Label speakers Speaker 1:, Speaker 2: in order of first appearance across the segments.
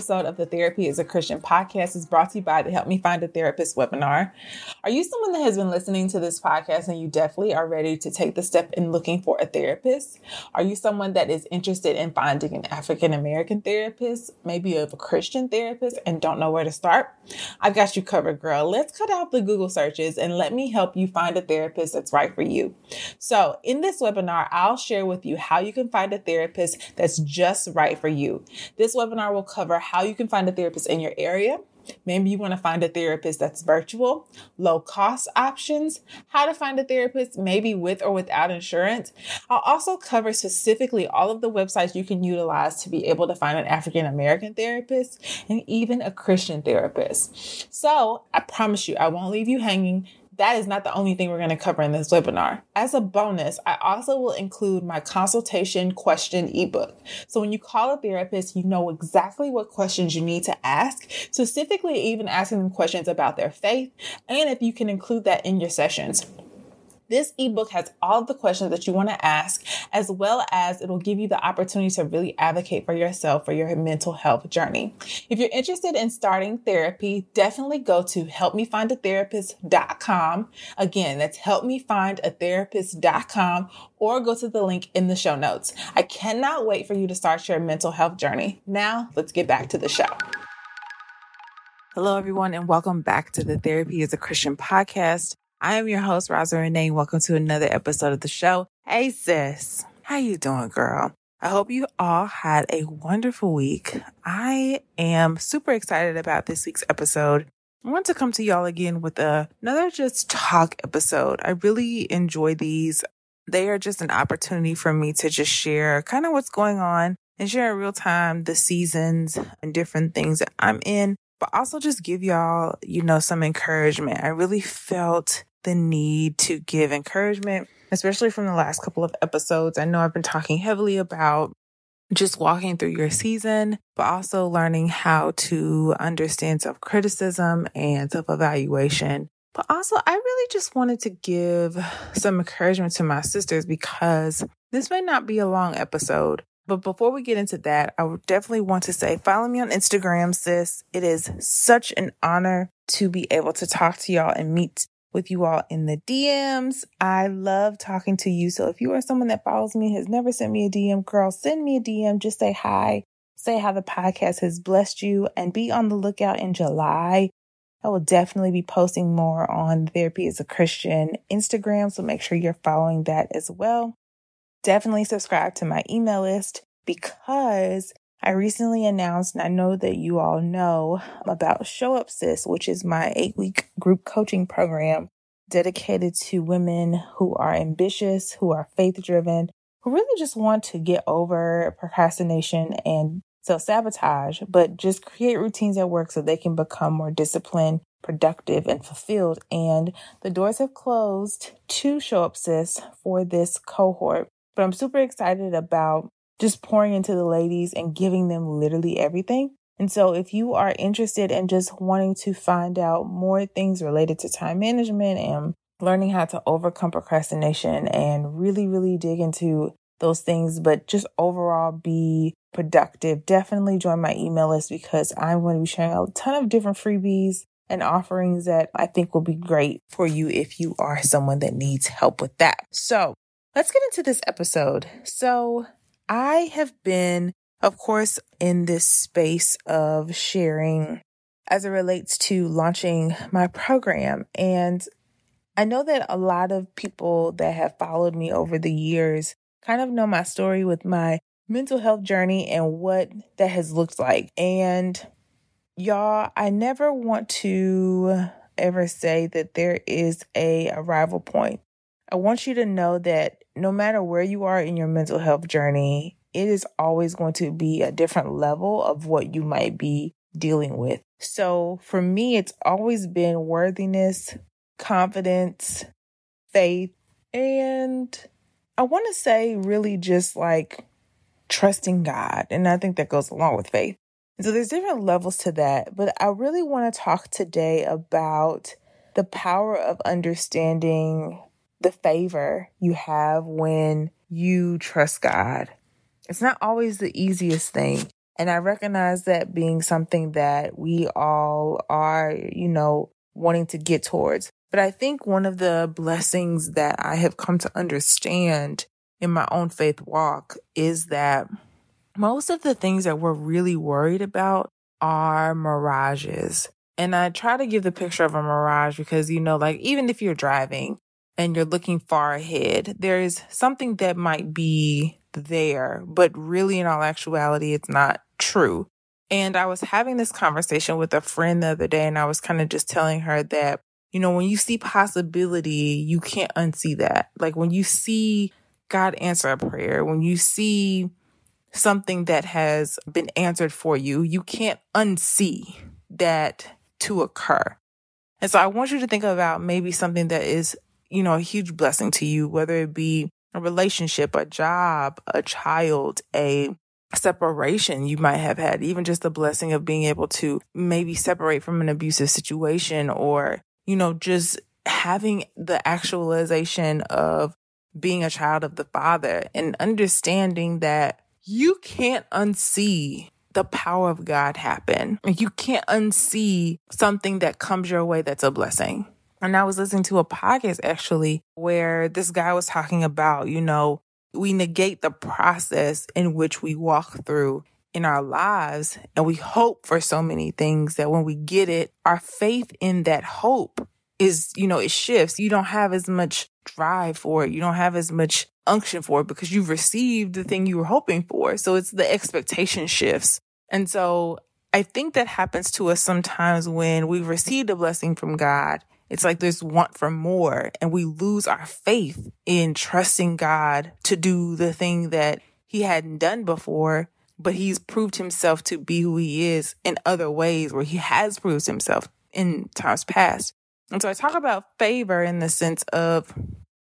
Speaker 1: Episode of the Therapy as a Christian podcast is brought to you by the Help Me Find a Therapist webinar. Are you someone that has been listening to this podcast and you definitely are ready to take the step in looking for a therapist? Are you someone that is interested in finding an African American therapist, maybe of a Christian therapist, and don't know where to start? I've got you covered, girl. Let's cut out the Google searches and let me help you find a therapist that's right for you. So, in this webinar, I'll share with you how you can find a therapist that's just right for you. This webinar will cover how you can find a therapist in your area. Maybe you want to find a therapist that's virtual, low cost options, how to find a therapist, maybe with or without insurance. I'll also cover specifically all of the websites you can utilize to be able to find an African American therapist and even a Christian therapist. So I promise you, I won't leave you hanging that is not the only thing we're going to cover in this webinar. As a bonus, I also will include my consultation question ebook. So when you call a therapist, you know exactly what questions you need to ask, specifically even asking them questions about their faith, and if you can include that in your sessions. This ebook has all of the questions that you want to ask, as well as it'll give you the opportunity to really advocate for yourself for your mental health journey. If you're interested in starting therapy, definitely go to helpmefindatherapist.com. Again, that's helpmefindatherapist.com or go to the link in the show notes. I cannot wait for you to start your mental health journey. Now, let's get back to the show. Hello, everyone, and welcome back to the Therapy as a Christian podcast. I am your host, Rosa Renee. Welcome to another episode of the show. Hey, sis. How you doing, girl? I hope you all had a wonderful week. I am super excited about this week's episode. I want to come to y'all again with a, another just talk episode. I really enjoy these. They are just an opportunity for me to just share kind of what's going on and share in real time the seasons and different things that I'm in, but also just give y'all, you know, some encouragement. I really felt the need to give encouragement, especially from the last couple of episodes. I know I've been talking heavily about just walking through your season, but also learning how to understand self criticism and self evaluation. But also, I really just wanted to give some encouragement to my sisters because this may not be a long episode. But before we get into that, I would definitely want to say follow me on Instagram, sis. It is such an honor to be able to talk to y'all and meet with you all in the DMs. I love talking to you. So if you are someone that follows me, has never sent me a DM, girl, send me a DM. Just say hi, say how the podcast has blessed you, and be on the lookout in July I will definitely be posting more on Therapy as a Christian Instagram, so make sure you're following that as well. Definitely subscribe to my email list because I recently announced, and I know that you all know about Show Up Sis, which is my eight week group coaching program dedicated to women who are ambitious, who are faith driven, who really just want to get over procrastination and self sabotage, but just create routines at work so they can become more disciplined, productive, and fulfilled. And the doors have closed to Show Up Sis for this cohort. But I'm super excited about just pouring into the ladies and giving them literally everything. And so if you are interested in just wanting to find out more things related to time management and learning how to overcome procrastination and really, really dig into those things, but just overall be productive, definitely join my email list because I'm going to be sharing a ton of different freebies and offerings that I think will be great for you if you are someone that needs help with that. So let's get into this episode. So I have been, of course, in this space of sharing as it relates to launching my program. And I know that a lot of people that have followed me over the years kind of know my story with my mental health journey and what that has looked like. And y'all, I never want to ever say that there is a arrival point. I want you to know that no matter where you are in your mental health journey, it is always going to be a different level of what you might be dealing with. So for me, it's always been worthiness, confidence, faith, and I want to say really just like trusting God. And I think that goes along with faith. So there's different levels to that, but I really want to talk today about the power of understanding the favor you have when you trust God. It's not always the easiest thing. And I recognize that being something that we all are, you know, wanting to get towards. But I think one of the blessings that I have come to understand in my own faith walk is that most of the things that we're really worried about are mirages. And I try to give the picture of a mirage because, you know, like even if you're driving and you're looking far ahead, there is something that might be there, but really in all actuality, it's not true. And I was having this conversation with a friend the other day, and I was kind of just telling her that, you know, when you see possibility, you can't unsee that. Like when you see God answer a prayer, when you see something that has been answered for you, you can't unsee that to occur. And so I want you to think about maybe something that is, you know, a huge blessing to you, whether it be a relationship, a job, a child, a separation you might have had, even just the blessing of being able to maybe separate from an abusive situation or, you know, just having the actualization of being a child of the Father and understanding that you can't unsee the power of God happen. You can't unsee something that comes your way that's a blessing. And I was listening to a podcast actually where this guy was talking about, you know, we negate the process in which we walk through in our lives and we hope for so many things that when we get it, our faith in that hope is, you know, it shifts. You don't have as much drive for it. You don't have as much unction for it because you've received the thing you were hoping for. So it's the expectation shifts. And so I think that happens to us sometimes when we've received a blessing from God it's like this want for more and we lose our faith in trusting God to do the thing that he hadn't done before, but he's proved himself to be who he is in other ways where he has proved himself in times past. And so I talk about favor in the sense of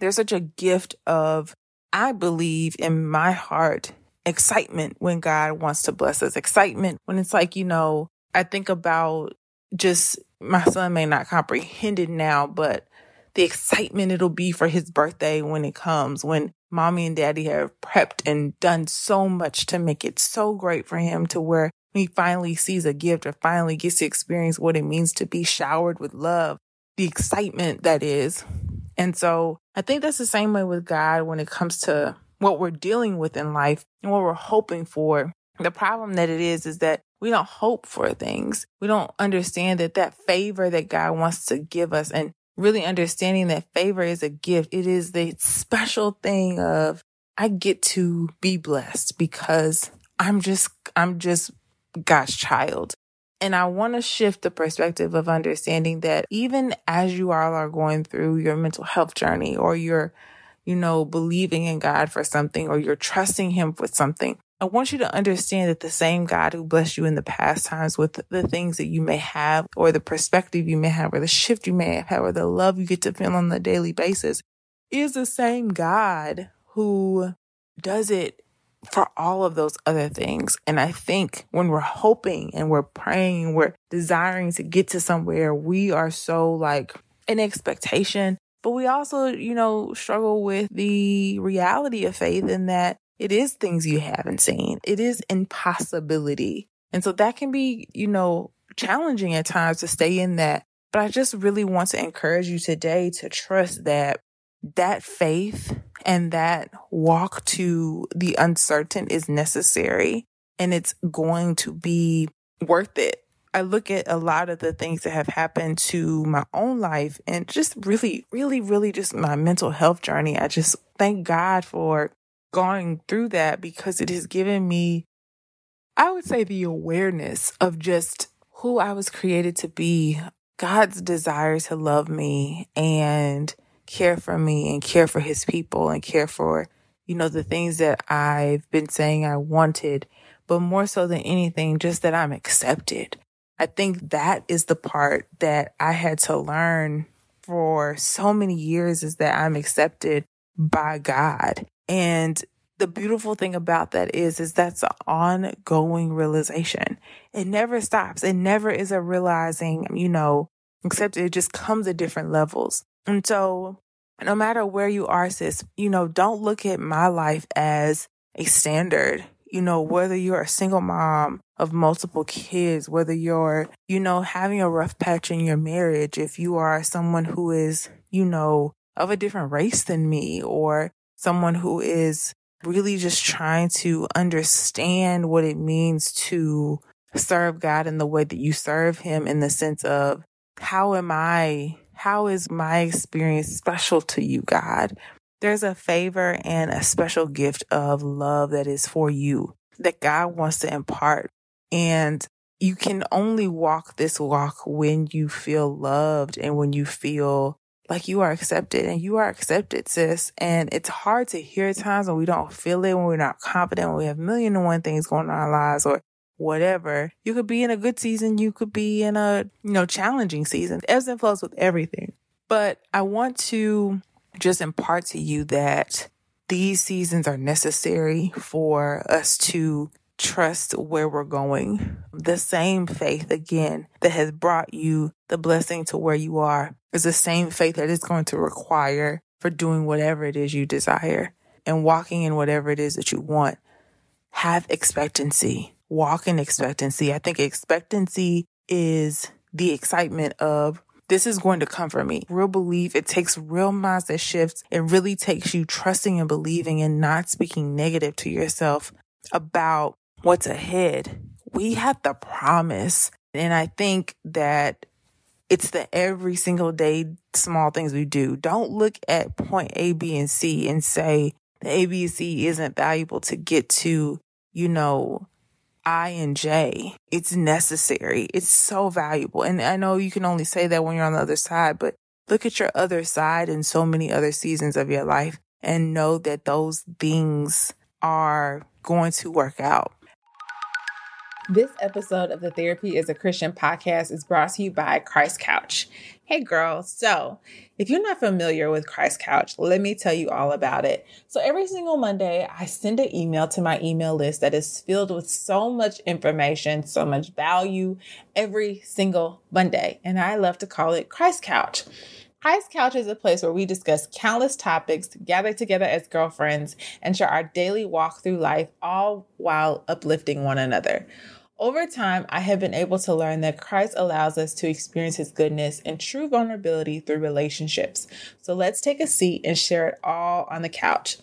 Speaker 1: there's such a gift of, I believe in my heart, excitement when God wants to bless us, excitement when it's like, you know, I think about just my son may not comprehend it now, but the excitement it'll be for his birthday when it comes, when mommy and daddy have prepped and done so much to make it so great for him to where he finally sees a gift or finally gets to experience what it means to be showered with love, the excitement that is. And so I think that's the same way with God when it comes to what we're dealing with in life and what we're hoping for. The problem that it is, is that we don't hope for things. We don't understand that that favor that God wants to give us and really understanding that favor is a gift. It is the special thing of I get to be blessed because I'm just, I'm just God's child. And I want to shift the perspective of understanding that even as you all are going through your mental health journey or you're, you know, believing in God for something or you're trusting Him with something, I want you to understand that the same God who blessed you in the past times with the things that you may have or the perspective you may have or the shift you may have or the love you get to feel on a daily basis is the same God who does it for all of those other things. And I think when we're hoping and we're praying and we're desiring to get to somewhere, we are so like in expectation, but we also, you know, struggle with the reality of faith in that it is things you haven't seen. It is impossibility. And so that can be, you know, challenging at times to stay in that. But I just really want to encourage you today to trust that that faith and that walk to the uncertain is necessary and it's going to be worth it. I look at a lot of the things that have happened to my own life and just really, really, really just my mental health journey. I just thank God for going through that because it has given me, I would say, the awareness of just who I was created to be, God's desire to love me and care for me and care for his people and care for, you know, the things that I've been saying I wanted, but more so than anything, just that I'm accepted. I think that is the part that I had to learn for so many years is that I'm accepted by God. And the beautiful thing about that is, is that's an ongoing realization. It never stops. It never is a realizing, you know, except it just comes at different levels. And so no matter where you are, sis, you know, don't look at my life as a standard. You know, whether you're a single mom of multiple kids, whether you're, you know, having a rough patch in your marriage, if you are someone who is, you know, of a different race than me, or someone who is really just trying to understand what it means to serve God in the way that you serve Him in the sense of how am I, how is my experience special to you, God? There's a favor and a special gift of love that is for you that God wants to impart. And you can only walk this walk when you feel loved and when you feel like you are accepted and you are accepted, sis. And it's hard to hear times when we don't feel it, when we're not confident, when we have million and one things going on in our lives or whatever. You could be in a good season. You could be in a, you know, challenging season. Ebbs and flows with everything. But I want to just impart to you that these seasons are necessary for us to trust where we're going. The same faith again that has brought you the blessing to where you are is the same faith that is going to require for doing whatever it is you desire and walking in whatever it is that you want. Have expectancy. Walk in expectancy. I think expectancy is the excitement of this is going to come for me. Real belief. It takes real mindset shifts. It really takes you trusting and believing and not speaking negative to yourself about what's ahead. We have the promise. And I think that it's the every single day small things we do. Don't look at point A, B, and C and say the A, B, and C isn't valuable to get to, you know, I and J. It's necessary. It's so valuable. And I know you can only say that when you're on the other side, but look at your other side and so many other seasons of your life and know that those things are going to work out. This episode of the Therapy as a Christian podcast is brought to you by Christ Couch. Hey girl, so if you're not familiar with Christ Couch, let me tell you all about it. So every single Monday, I send an email to my email list that is filled with so much information, so much value every single Monday. And I love to call it Christ Couch. Christ Couch is a place where we discuss countless topics, gather together as girlfriends, and share our daily walk through life, all while uplifting one another. Over time, I have been able to learn that Christ allows us to experience his goodness and true vulnerability through relationships. So let's take a seat and share it all on the couch.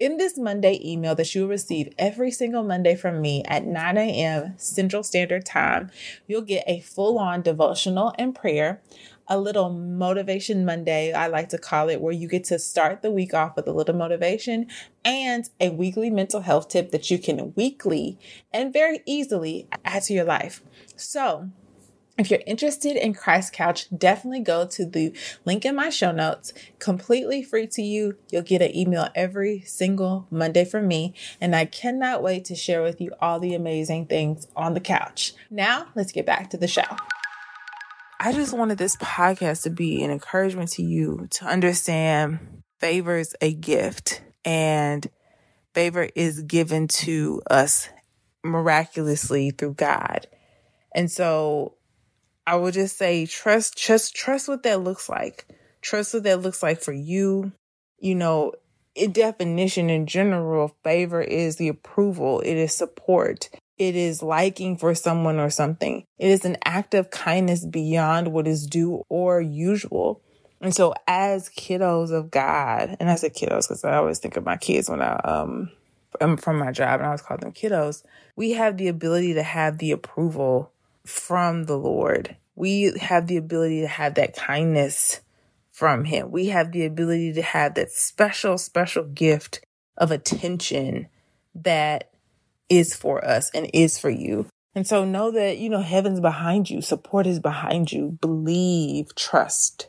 Speaker 1: In this Monday email that you will receive every single Monday from me at 9 a.m. Central Standard Time, you'll get a full on devotional and prayer, a little motivation Monday, I like to call it, where you get to start the week off with a little motivation and a weekly mental health tip that you can weekly and very easily add to your life. So, if you're interested in Christ Couch, definitely go to the link in my show notes. Completely free to you. You'll get an email every single Monday from me. And I cannot wait to share with you all the amazing things on the couch. Now, let's get back to the show. I just wanted this podcast to be an encouragement to you to understand favor is a gift and favor is given to us miraculously through God. And so I would just say trust just trust what that looks like. Trust what that looks like for you. You know, in definition in general, favor is the approval, it is support, it is liking for someone or something. It is an act of kindness beyond what is due or usual. And so as kiddos of God, and I say kiddos because I always think of my kids when I um I'm from my job and I always call them kiddos, we have the ability to have the approval from the Lord. We have the ability to have that kindness from him. We have the ability to have that special, special gift of attention that is for us and is for you. And so know that, you know, heaven's behind you, support is behind you, believe, trust,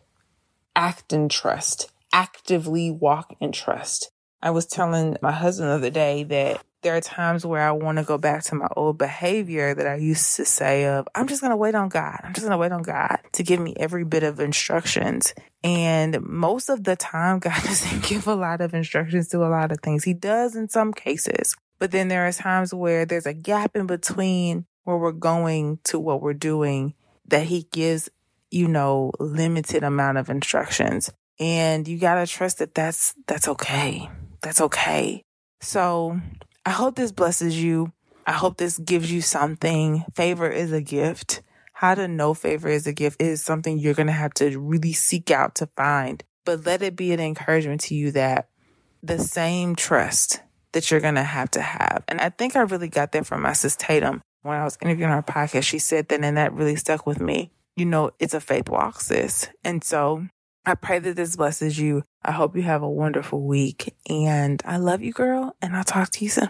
Speaker 1: act in trust, actively walk in trust. I was telling my husband the other day that there are times where I want to go back to my old behavior that I used to say of, I'm just going to wait on God. I'm just going to wait on God to give me every bit of instructions. And most of the time, God doesn't give a lot of instructions to a lot of things. He does in some cases. But then there are times where there's a gap in between where we're going to what we're doing that he gives, you know, limited amount of instructions. And you got to trust that that's, that's okay. That's okay. So I hope this blesses you. I hope this gives you something. Favor is a gift. How to know favor is a gift is something you're going to have to really seek out to find. But let it be an encouragement to you that the same trust that you're going to have to have. And I think I really got that from my sis Tatum. When I was interviewing her podcast, she said that, and that really stuck with me. You know, it's a faith walk, sis. And so I pray that this blesses you. I hope you have a wonderful week. And I love you, girl. And I'll talk to you soon.